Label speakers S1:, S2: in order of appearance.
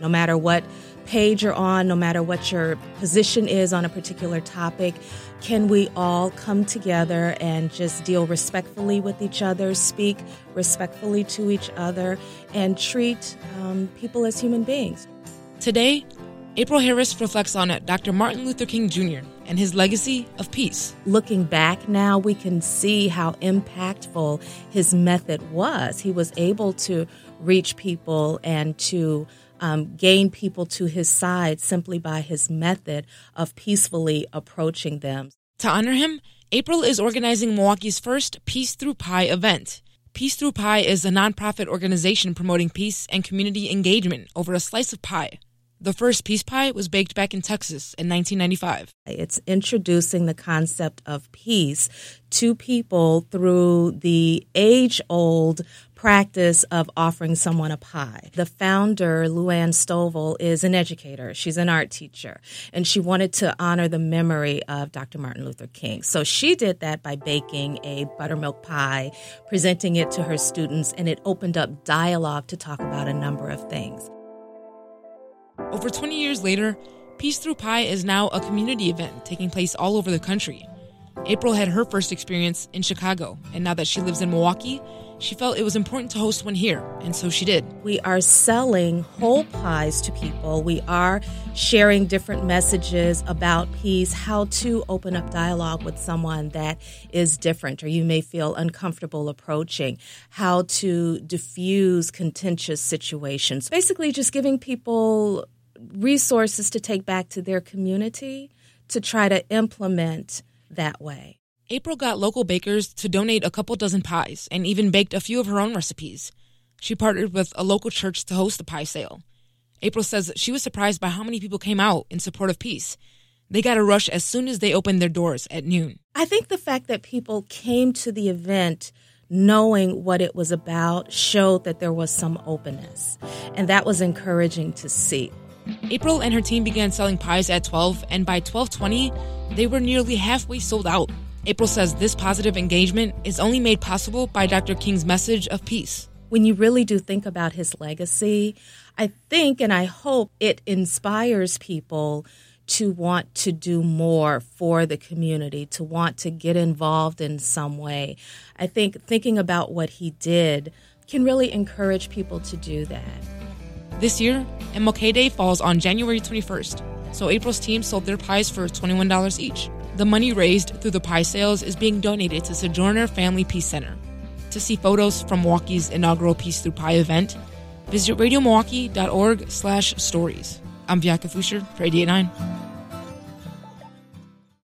S1: No matter what page you're on, no matter what your position is on a particular topic, can we all come together and just deal respectfully with each other, speak respectfully to each other, and treat um, people as human beings?
S2: Today, April Harris reflects on Dr. Martin Luther King Jr. and his legacy of peace.
S1: Looking back now, we can see how impactful his method was. He was able to reach people and to um, gain people to his side simply by his method of peacefully approaching them.
S2: To honor him, April is organizing Milwaukee's first Peace Through Pie event. Peace Through Pie is a nonprofit organization promoting peace and community engagement over a slice of pie. The first peace pie was baked back in Texas in 1995.
S1: It's introducing the concept of peace to people through the age old practice of offering someone a pie. The founder, Luann Stovall, is an educator. She's an art teacher, and she wanted to honor the memory of Dr. Martin Luther King. So she did that by baking a buttermilk pie, presenting it to her students, and it opened up dialogue to talk about a number of things.
S2: Over 20 years later, Peace Through Pie is now a community event taking place all over the country. April had her first experience in Chicago, and now that she lives in Milwaukee, she felt it was important to host one here, and so she did.
S1: We are selling whole pies to people. We are sharing different messages about peace, how to open up dialogue with someone that is different or you may feel uncomfortable approaching, how to diffuse contentious situations. Basically, just giving people resources to take back to their community to try to implement that way.
S2: April got local bakers to donate a couple dozen pies and even baked a few of her own recipes. She partnered with a local church to host the pie sale. April says she was surprised by how many people came out in support of peace. They got a rush as soon as they opened their doors at noon.
S1: I think the fact that people came to the event knowing what it was about showed that there was some openness, and that was encouraging to see.
S2: April and her team began selling pies at 12, and by 12:20, they were nearly halfway sold out. April says this positive engagement is only made possible by Dr. King's message of peace.
S1: When you really do think about his legacy, I think and I hope it inspires people to want to do more for the community, to want to get involved in some way. I think thinking about what he did can really encourage people to do that.
S2: This year, MLK Day falls on January 21st, so April's team sold their pies for $21 each. The money raised through the pie sales is being donated to Sojourner Family Peace Center. To see photos from Milwaukee's inaugural Peace Through Pie event, visit radiomilwaukee.org slash stories. I'm Bianca Fuscher for 889.